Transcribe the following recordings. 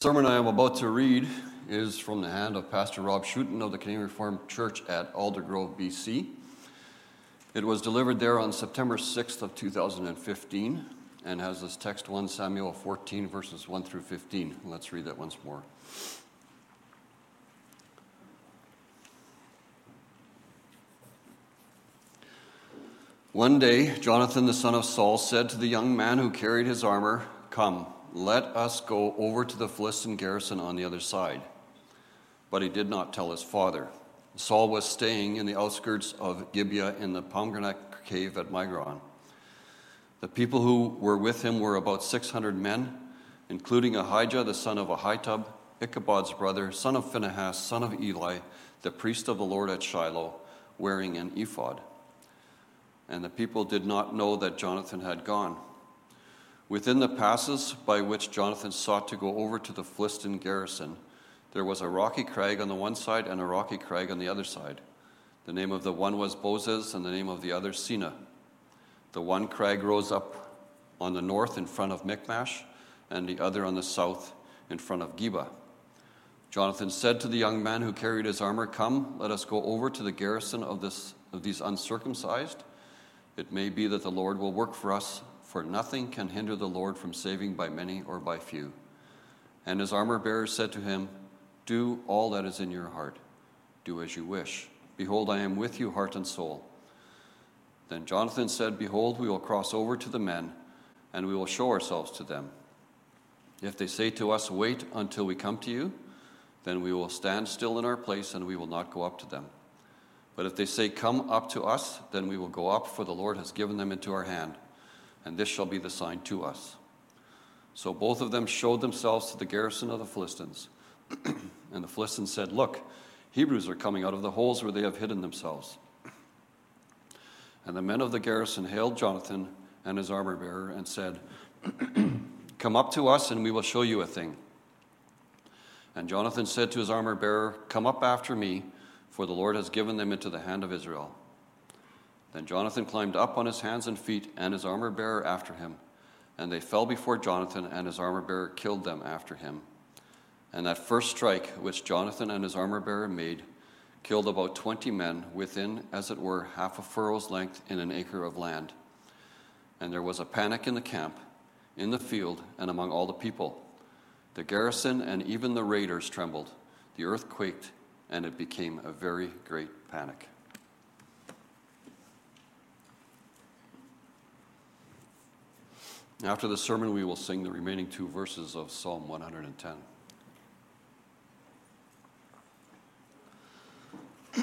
The sermon I am about to read is from the hand of Pastor Rob Schouten of the Canadian Reformed Church at Aldergrove, BC. It was delivered there on September 6th of 2015 and has this text 1 Samuel 14 verses 1 through 15. Let's read that once more. One day, Jonathan the son of Saul said to the young man who carried his armor, Come, let us go over to the Philistine garrison on the other side. But he did not tell his father. Saul was staying in the outskirts of Gibeah in the pomegranate cave at Migron. The people who were with him were about 600 men, including Ahijah the son of Ahitub, Ichabod's brother, son of Phinehas, son of Eli, the priest of the Lord at Shiloh, wearing an ephod. And the people did not know that Jonathan had gone. Within the passes by which Jonathan sought to go over to the Philistine garrison, there was a rocky crag on the one side and a rocky crag on the other side. The name of the one was Bozez, and the name of the other Seneh. The one crag rose up on the north in front of Michmash, and the other on the south in front of Geba. Jonathan said to the young man who carried his armor, Come, let us go over to the garrison of, this, of these uncircumcised. It may be that the Lord will work for us for nothing can hinder the Lord from saving by many or by few. And his armor bearer said to him, Do all that is in your heart. Do as you wish. Behold, I am with you, heart and soul. Then Jonathan said, Behold, we will cross over to the men, and we will show ourselves to them. If they say to us, Wait until we come to you, then we will stand still in our place, and we will not go up to them. But if they say, Come up to us, then we will go up, for the Lord has given them into our hand and this shall be the sign to us. So both of them showed themselves to the garrison of the Philistines. and the Philistines said, Look, Hebrews are coming out of the holes where they have hidden themselves. And the men of the garrison hailed Jonathan and his armor bearer and said, Come up to us, and we will show you a thing. And Jonathan said to his armor bearer, Come up after me, for the Lord has given them into the hand of Israel. Then Jonathan climbed up on his hands and feet, and his armor bearer after him. And they fell before Jonathan, and his armor bearer killed them after him. And that first strike which Jonathan and his armor bearer made killed about twenty men within, as it were, half a furrow's length in an acre of land. And there was a panic in the camp, in the field, and among all the people. The garrison and even the raiders trembled. The earth quaked, and it became a very great panic. After the sermon, we will sing the remaining two verses of Psalm 110.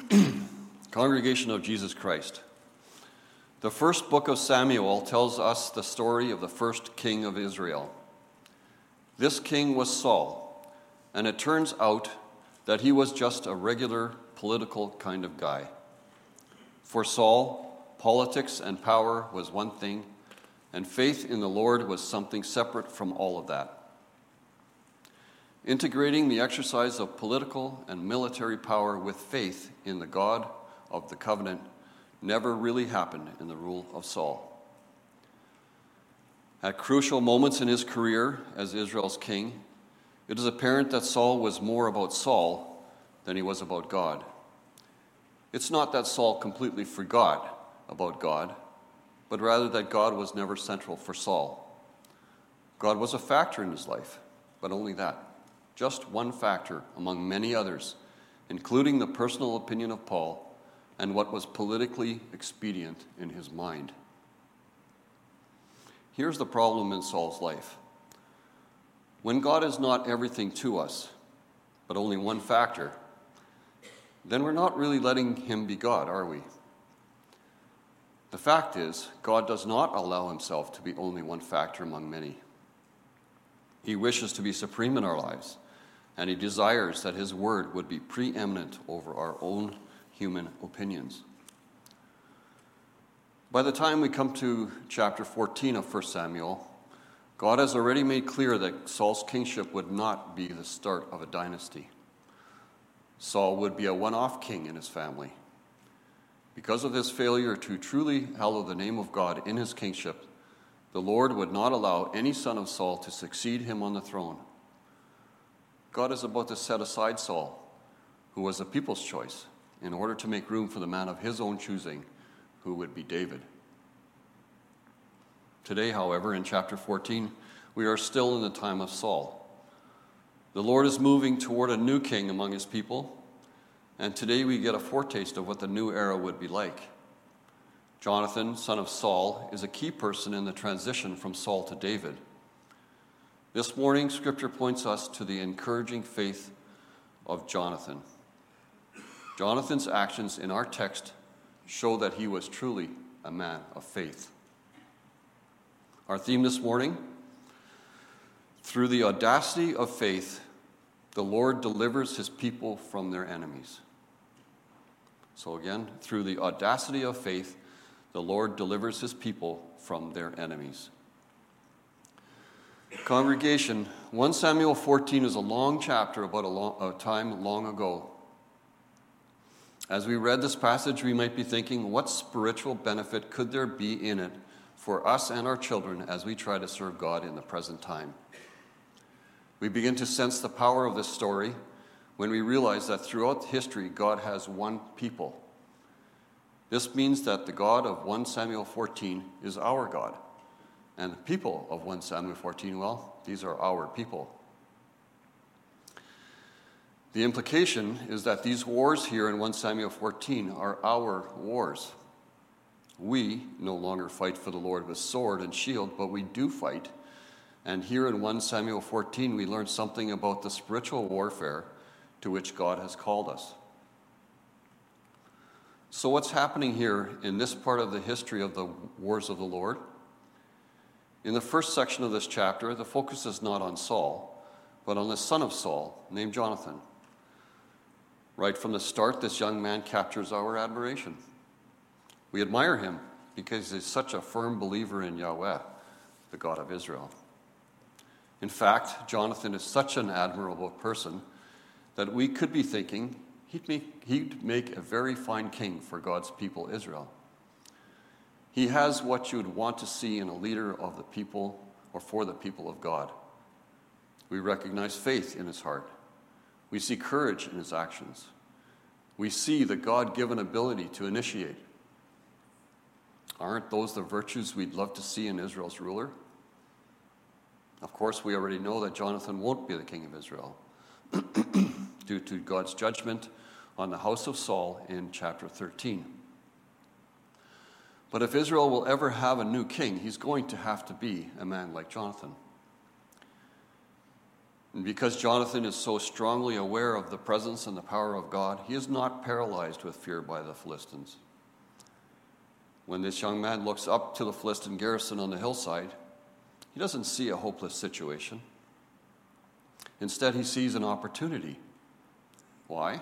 Congregation of Jesus Christ. The first book of Samuel tells us the story of the first king of Israel. This king was Saul, and it turns out that he was just a regular political kind of guy. For Saul, politics and power was one thing and faith in the Lord was something separate from all of that. Integrating the exercise of political and military power with faith in the God of the covenant never really happened in the rule of Saul. At crucial moments in his career as Israel's king, it is apparent that Saul was more about Saul than he was about God. It's not that Saul completely forgot about God but rather that God was never central for Saul. God was a factor in his life, but only that. Just one factor among many others, including the personal opinion of Paul and what was politically expedient in his mind. Here's the problem in Saul's life when God is not everything to us, but only one factor, then we're not really letting him be God, are we? Fact is, God does not allow himself to be only one factor among many. He wishes to be supreme in our lives, and he desires that his word would be preeminent over our own human opinions. By the time we come to chapter 14 of 1 Samuel, God has already made clear that Saul's kingship would not be the start of a dynasty. Saul would be a one off king in his family because of his failure to truly hallow the name of God in his kingship, the Lord would not allow any son of Saul to succeed him on the throne. God is about to set aside Saul, who was the people's choice, in order to make room for the man of his own choosing, who would be David. Today, however, in chapter 14, we are still in the time of Saul. The Lord is moving toward a new king among his people, and today we get a foretaste of what the new era would be like. Jonathan, son of Saul, is a key person in the transition from Saul to David. This morning, Scripture points us to the encouraging faith of Jonathan. Jonathan's actions in our text show that he was truly a man of faith. Our theme this morning through the audacity of faith, the Lord delivers his people from their enemies. So, again, through the audacity of faith, the Lord delivers his people from their enemies. Congregation, 1 Samuel 14 is a long chapter about a, long, a time long ago. As we read this passage, we might be thinking, what spiritual benefit could there be in it for us and our children as we try to serve God in the present time? We begin to sense the power of this story when we realize that throughout history, God has one people this means that the God of 1 Samuel 14 is our God. And the people of 1 Samuel 14, well, these are our people. The implication is that these wars here in 1 Samuel 14 are our wars. We no longer fight for the Lord with sword and shield, but we do fight. And here in 1 Samuel 14, we learn something about the spiritual warfare to which God has called us. So, what's happening here in this part of the history of the wars of the Lord? In the first section of this chapter, the focus is not on Saul, but on the son of Saul, named Jonathan. Right from the start, this young man captures our admiration. We admire him because he's such a firm believer in Yahweh, the God of Israel. In fact, Jonathan is such an admirable person that we could be thinking he'd make, he'd make a very fine king for God's people, Israel. He has what you would want to see in a leader of the people or for the people of God. We recognize faith in his heart. We see courage in his actions. We see the God given ability to initiate. Aren't those the virtues we'd love to see in Israel's ruler? Of course, we already know that Jonathan won't be the king of Israel due to God's judgment on the house of Saul in chapter 13. But if Israel will ever have a new king, he's going to have to be a man like Jonathan. And because Jonathan is so strongly aware of the presence and the power of God, he is not paralyzed with fear by the Philistines. When this young man looks up to the Philistine garrison on the hillside, he doesn't see a hopeless situation. Instead, he sees an opportunity. Why?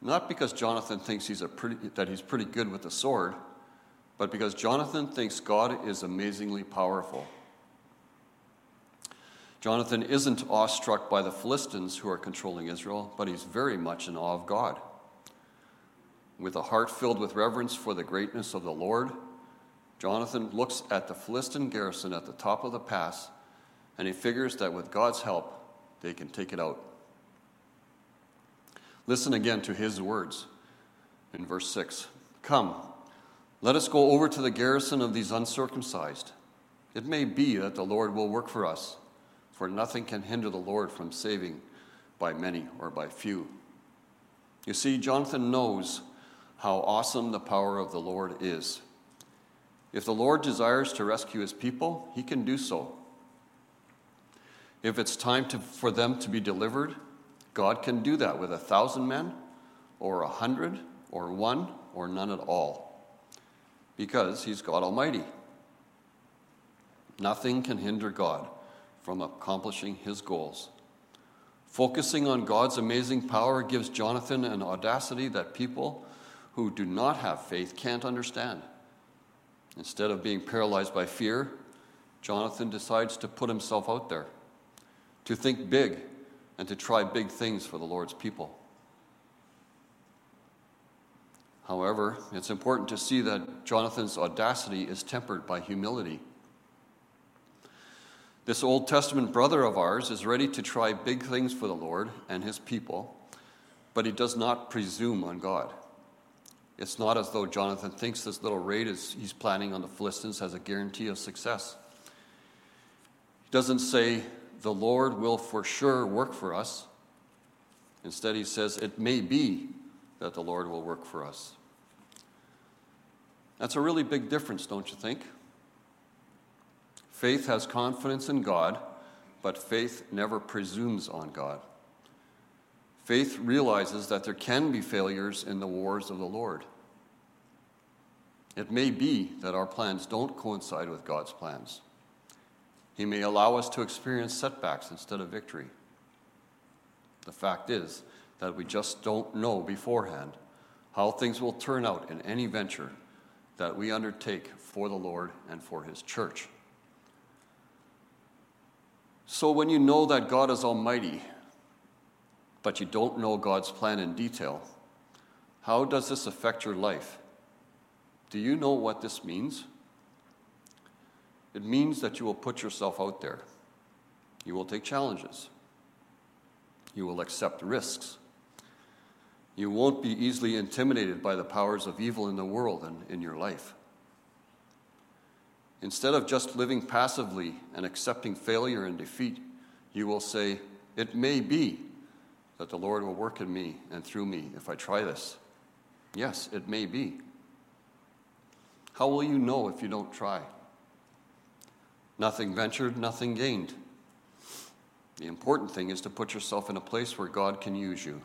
Not because Jonathan thinks he's pretty, that he's pretty good with the sword, but because Jonathan thinks God is amazingly powerful. Jonathan isn't awestruck by the Philistines who are controlling Israel, but he's very much in awe of God. With a heart filled with reverence for the greatness of the Lord, Jonathan looks at the Philistine garrison at the top of the pass, and he figures that with God's help, they can take it out. Listen again to his words in verse 6 Come, let us go over to the garrison of these uncircumcised. It may be that the Lord will work for us, for nothing can hinder the Lord from saving by many or by few. You see, Jonathan knows how awesome the power of the Lord is. If the Lord desires to rescue his people, he can do so. If it's time to, for them to be delivered, God can do that with a thousand men, or a hundred, or one, or none at all, because He's God Almighty. Nothing can hinder God from accomplishing His goals. Focusing on God's amazing power gives Jonathan an audacity that people who do not have faith can't understand. Instead of being paralyzed by fear, Jonathan decides to put himself out there, to think big and to try big things for the Lord's people. However, it's important to see that Jonathan's audacity is tempered by humility. This Old Testament brother of ours is ready to try big things for the Lord and his people, but he does not presume on God. It's not as though Jonathan thinks this little raid is, he's planning on the Philistines has a guarantee of success. He doesn't say, The Lord will for sure work for us. Instead, he says, It may be that the Lord will work for us. That's a really big difference, don't you think? Faith has confidence in God, but faith never presumes on God. Faith realizes that there can be failures in the wars of the Lord. It may be that our plans don't coincide with God's plans. He may allow us to experience setbacks instead of victory. The fact is that we just don't know beforehand how things will turn out in any venture that we undertake for the Lord and for His church. So when you know that God is Almighty, but you don't know God's plan in detail, how does this affect your life? Do you know what this means? It means that you will put yourself out there. You will take challenges. You will accept risks. You won't be easily intimidated by the powers of evil in the world and in your life. Instead of just living passively and accepting failure and defeat, you will say, It may be that the Lord will work in me and through me if I try this. Yes, it may be. How will you know if you don't try? Nothing ventured, nothing gained. The important thing is to put yourself in a place where God can use you.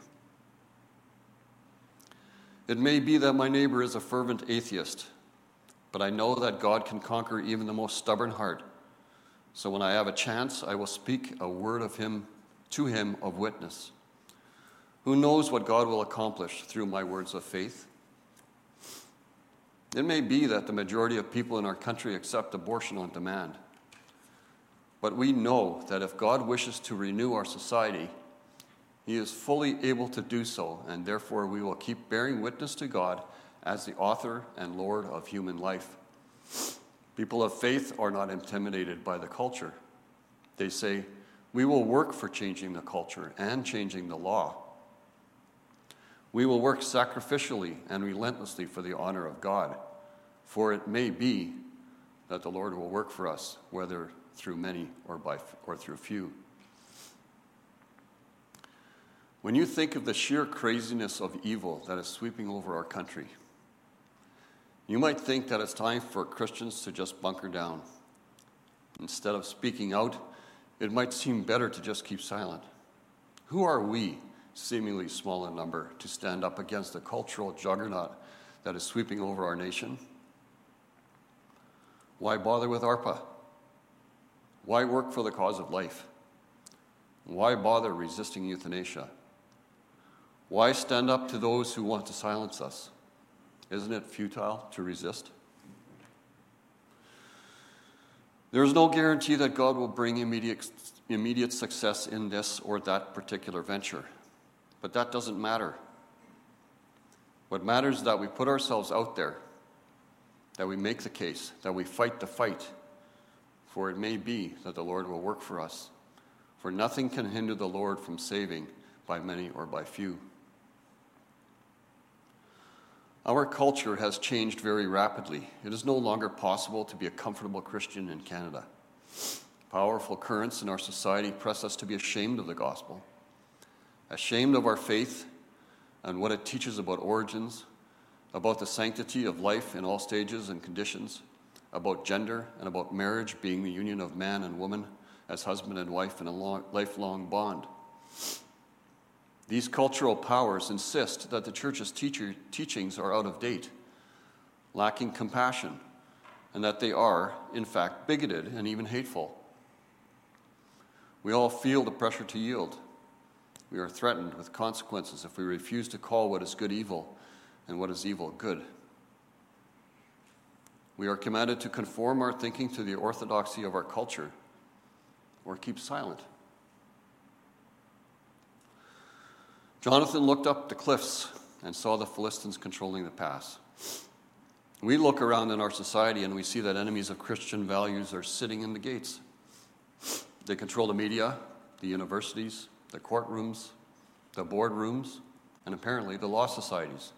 It may be that my neighbor is a fervent atheist but I know that God can conquer even the most stubborn heart. So when I have a chance, I will speak a word of him to him of witness. Who knows what God will accomplish through my words of faith? It may be that the majority of people in our country accept abortion on demand. But we know that if God wishes to renew our society, He is fully able to do so, and therefore we will keep bearing witness to God as the author and Lord of human life. People of faith are not intimidated by the culture. They say, We will work for changing the culture and changing the law. We will work sacrificially and relentlessly for the honor of God, for it may be that the Lord will work for us, whether through many or, by, or through few. When you think of the sheer craziness of evil that is sweeping over our country, you might think that it's time for Christians to just bunker down. Instead of speaking out, it might seem better to just keep silent. Who are we, seemingly small in number, to stand up against the cultural juggernaut that is sweeping over our nation? Why bother with ARPA? Why work for the cause of life? Why bother resisting euthanasia? Why stand up to those who want to silence us? Isn't it futile to resist? There is no guarantee that God will bring immediate, immediate success in this or that particular venture, but that doesn't matter. What matters is that we put ourselves out there, that we make the case, that we fight the fight, for it may be that the Lord will work for us. For nothing can hinder the Lord from saving by many or by few. Our culture has changed very rapidly. It is no longer possible to be a comfortable Christian in Canada. Powerful currents in our society press us to be ashamed of the gospel, ashamed of our faith and what it teaches about origins, about the sanctity of life in all stages and conditions, about gender, and about marriage being the union of man and woman as husband and wife in a long, lifelong bond. These cultural powers insist that the church's teacher, teachings are out of date, lacking compassion, and that they are, in fact, bigoted and even hateful. We all feel the pressure to yield. We are threatened with consequences if we refuse to call what is good evil and what is evil good. We are commanded to conform our thinking to the orthodoxy of our culture or keep silent. Jonathan looked up the cliffs and saw the Philistines controlling the pass. We look around in our society and we see that enemies of Christian values are sitting in the gates. They control the media, the universities, the courtrooms, the boardrooms, and apparently the law societies.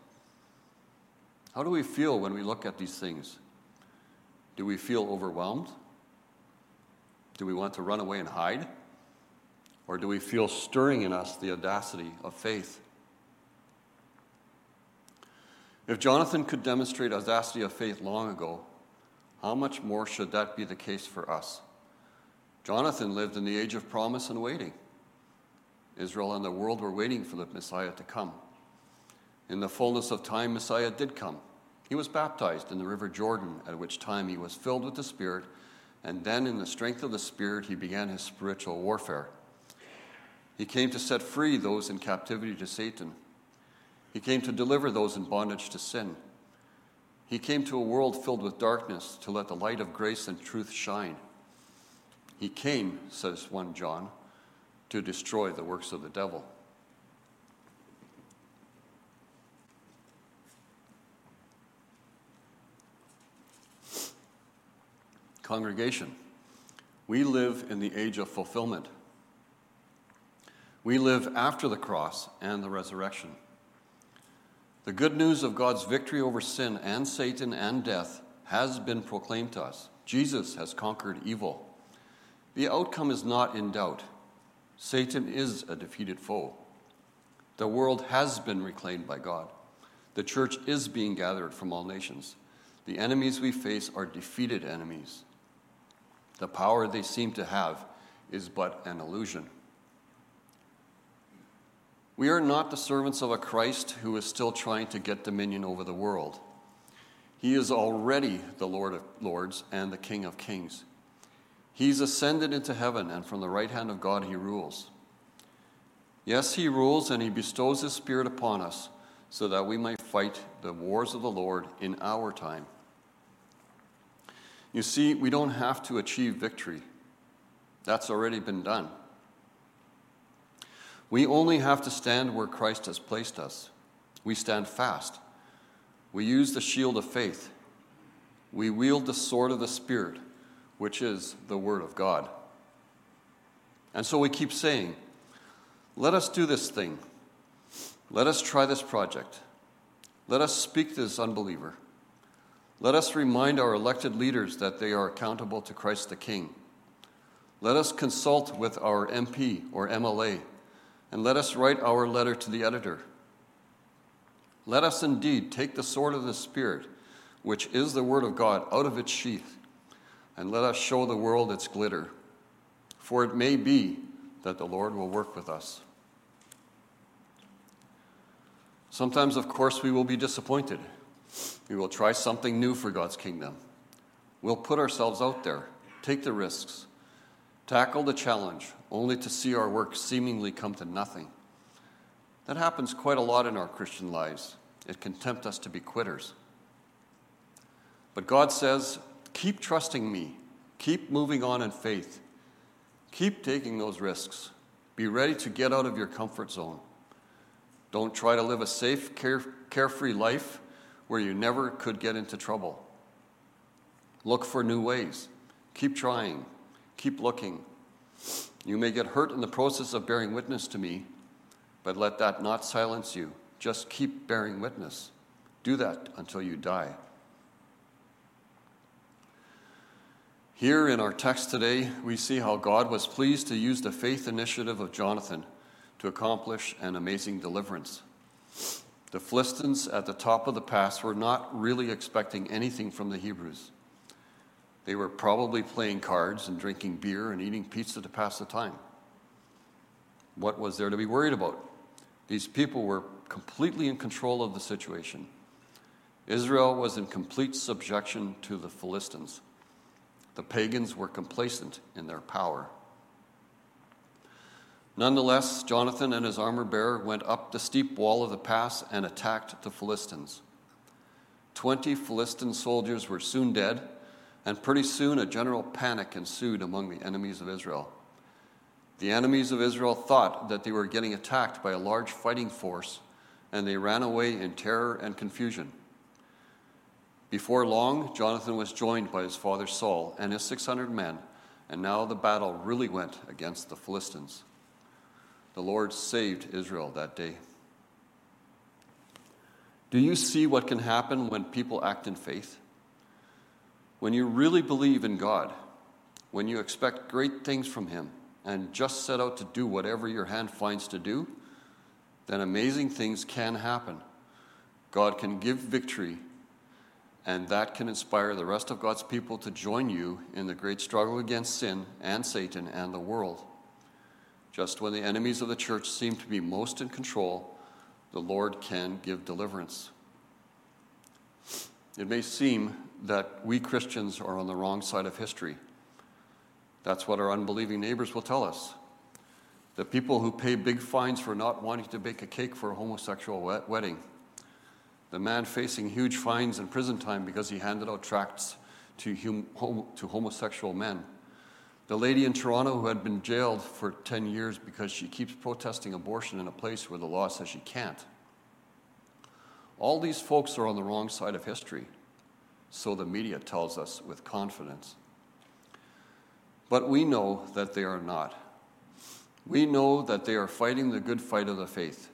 How do we feel when we look at these things? Do we feel overwhelmed? Do we want to run away and hide? Or do we feel stirring in us the audacity of faith? If Jonathan could demonstrate audacity of faith long ago, how much more should that be the case for us? Jonathan lived in the age of promise and waiting. Israel and the world were waiting for the Messiah to come. In the fullness of time, Messiah did come. He was baptized in the river Jordan, at which time he was filled with the Spirit, and then in the strength of the Spirit, he began his spiritual warfare. He came to set free those in captivity to Satan. He came to deliver those in bondage to sin. He came to a world filled with darkness to let the light of grace and truth shine. He came, says 1 John, to destroy the works of the devil. Congregation, we live in the age of fulfillment. We live after the cross and the resurrection. The good news of God's victory over sin and Satan and death has been proclaimed to us. Jesus has conquered evil. The outcome is not in doubt. Satan is a defeated foe. The world has been reclaimed by God. The church is being gathered from all nations. The enemies we face are defeated enemies. The power they seem to have is but an illusion. We are not the servants of a Christ who is still trying to get dominion over the world. He is already the Lord of Lords and the King of Kings. He's ascended into heaven, and from the right hand of God he rules. Yes, he rules, and he bestows his Spirit upon us so that we might fight the wars of the Lord in our time. You see, we don't have to achieve victory, that's already been done. We only have to stand where Christ has placed us. We stand fast. We use the shield of faith. We wield the sword of the Spirit, which is the Word of God. And so we keep saying, let us do this thing. Let us try this project. Let us speak to this unbeliever. Let us remind our elected leaders that they are accountable to Christ the King. Let us consult with our MP or MLA, and let us write our letter to the editor. Let us indeed take the sword of the Spirit, which is the Word of God, out of its sheath, and let us show the world its glitter. For it may be that the Lord will work with us. Sometimes, of course, we will be disappointed. We will try something new for God's kingdom. We'll put ourselves out there, take the risks, tackle the challenge, only to see our work seemingly come to nothing. That happens quite a lot in our Christian lives. It can tempt us to be quitters. But God says, keep trusting me, keep moving on in faith, keep taking those risks, be ready to get out of your comfort zone. Don't try to live a safe, care, carefree life where you never could get into trouble. Look for new ways. Keep trying. Keep looking. You may get hurt in the process of bearing witness to me, but let that not silence you. Just keep bearing witness. Do that until you die. Here in our text today, we see how God was pleased to use the faith initiative of Jonathan to accomplish an amazing deliverance. The Philistines at the top of the pass were not really expecting anything from the Hebrews. They were probably playing cards and drinking beer and eating pizza to pass the time. What was there to be worried about? These people were completely in control of the situation. Israel was in complete subjection to the Philistines. The pagans were complacent in their power. Nonetheless, Jonathan and his armor bearer went up the steep wall of the pass and attacked the Philistines. Twenty Philistine soldiers were soon dead, and pretty soon a general panic ensued among the enemies of Israel. The enemies of Israel thought that they were getting attacked by a large fighting force, and they ran away in terror and confusion. Before long, Jonathan was joined by his father Saul and his 600 men and now the battle really went against the Philistines. The Lord saved Israel that day. Do you see what can happen when people act in faith? When you really believe in God, when you expect great things from Him, and just set out to do whatever your hand finds to do, then amazing things can happen. God can give victory, and that can inspire the rest of God's people to join you in the great struggle against sin and Satan and the world. Just when the enemies of the church seem to be most in control, the Lord can give deliverance. It may seem that we Christians are on the wrong side of history. That's what our unbelieving neighbors will tell us. The people who pay big fines for not wanting to bake a cake for a homosexual wedding. The man facing huge fines and prison time because he handed out tracts to, hum- to homosexual men. The lady in Toronto who had been jailed for 10 years because she keeps protesting abortion in a place where the law says she can't. All these folks are on the wrong side of history, so the media tells us with confidence. But we know that they are not. We know that they are fighting the good fight of the faith,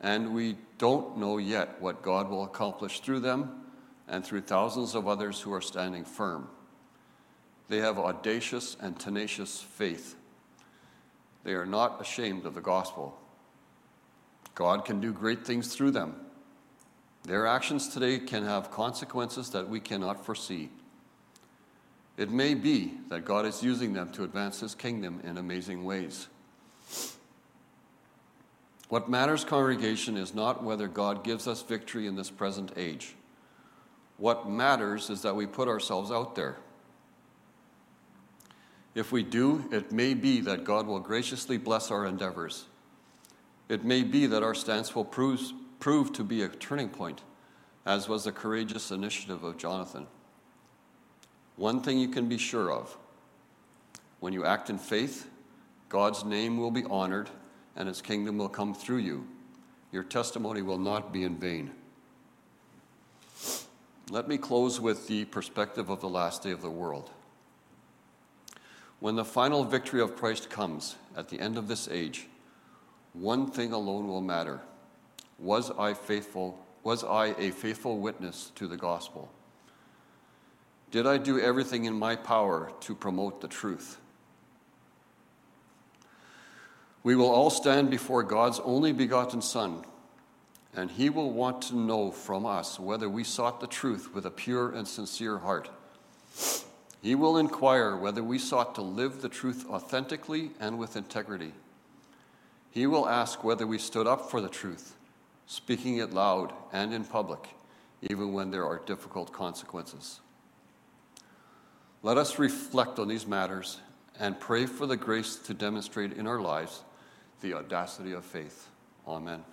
and we don't know yet what God will accomplish through them and through thousands of others who are standing firm. They have audacious and tenacious faith. They are not ashamed of the gospel. God can do great things through them. Their actions today can have consequences that we cannot foresee. It may be that God is using them to advance His kingdom in amazing ways. What matters, congregation, is not whether God gives us victory in this present age. What matters is that we put ourselves out there. If we do, it may be that God will graciously bless our endeavors. It may be that our stance will prove, prove to be a turning point, as was the courageous initiative of Jonathan. One thing you can be sure of when you act in faith, God's name will be honored and his kingdom will come through you. Your testimony will not be in vain. Let me close with the perspective of the last day of the world. When the final victory of Christ comes at the end of this age, one thing alone will matter. Was I faithful? Was I a faithful witness to the gospel? Did I do everything in my power to promote the truth? We will all stand before God's only begotten Son, and He will want to know from us whether we sought the truth with a pure and sincere heart. He will inquire whether we sought to live the truth authentically and with integrity. He will ask whether we stood up for the truth, speaking it loud and in public, even when there are difficult consequences. Let us reflect on these matters and pray for the grace to demonstrate in our lives the audacity of faith. Amen.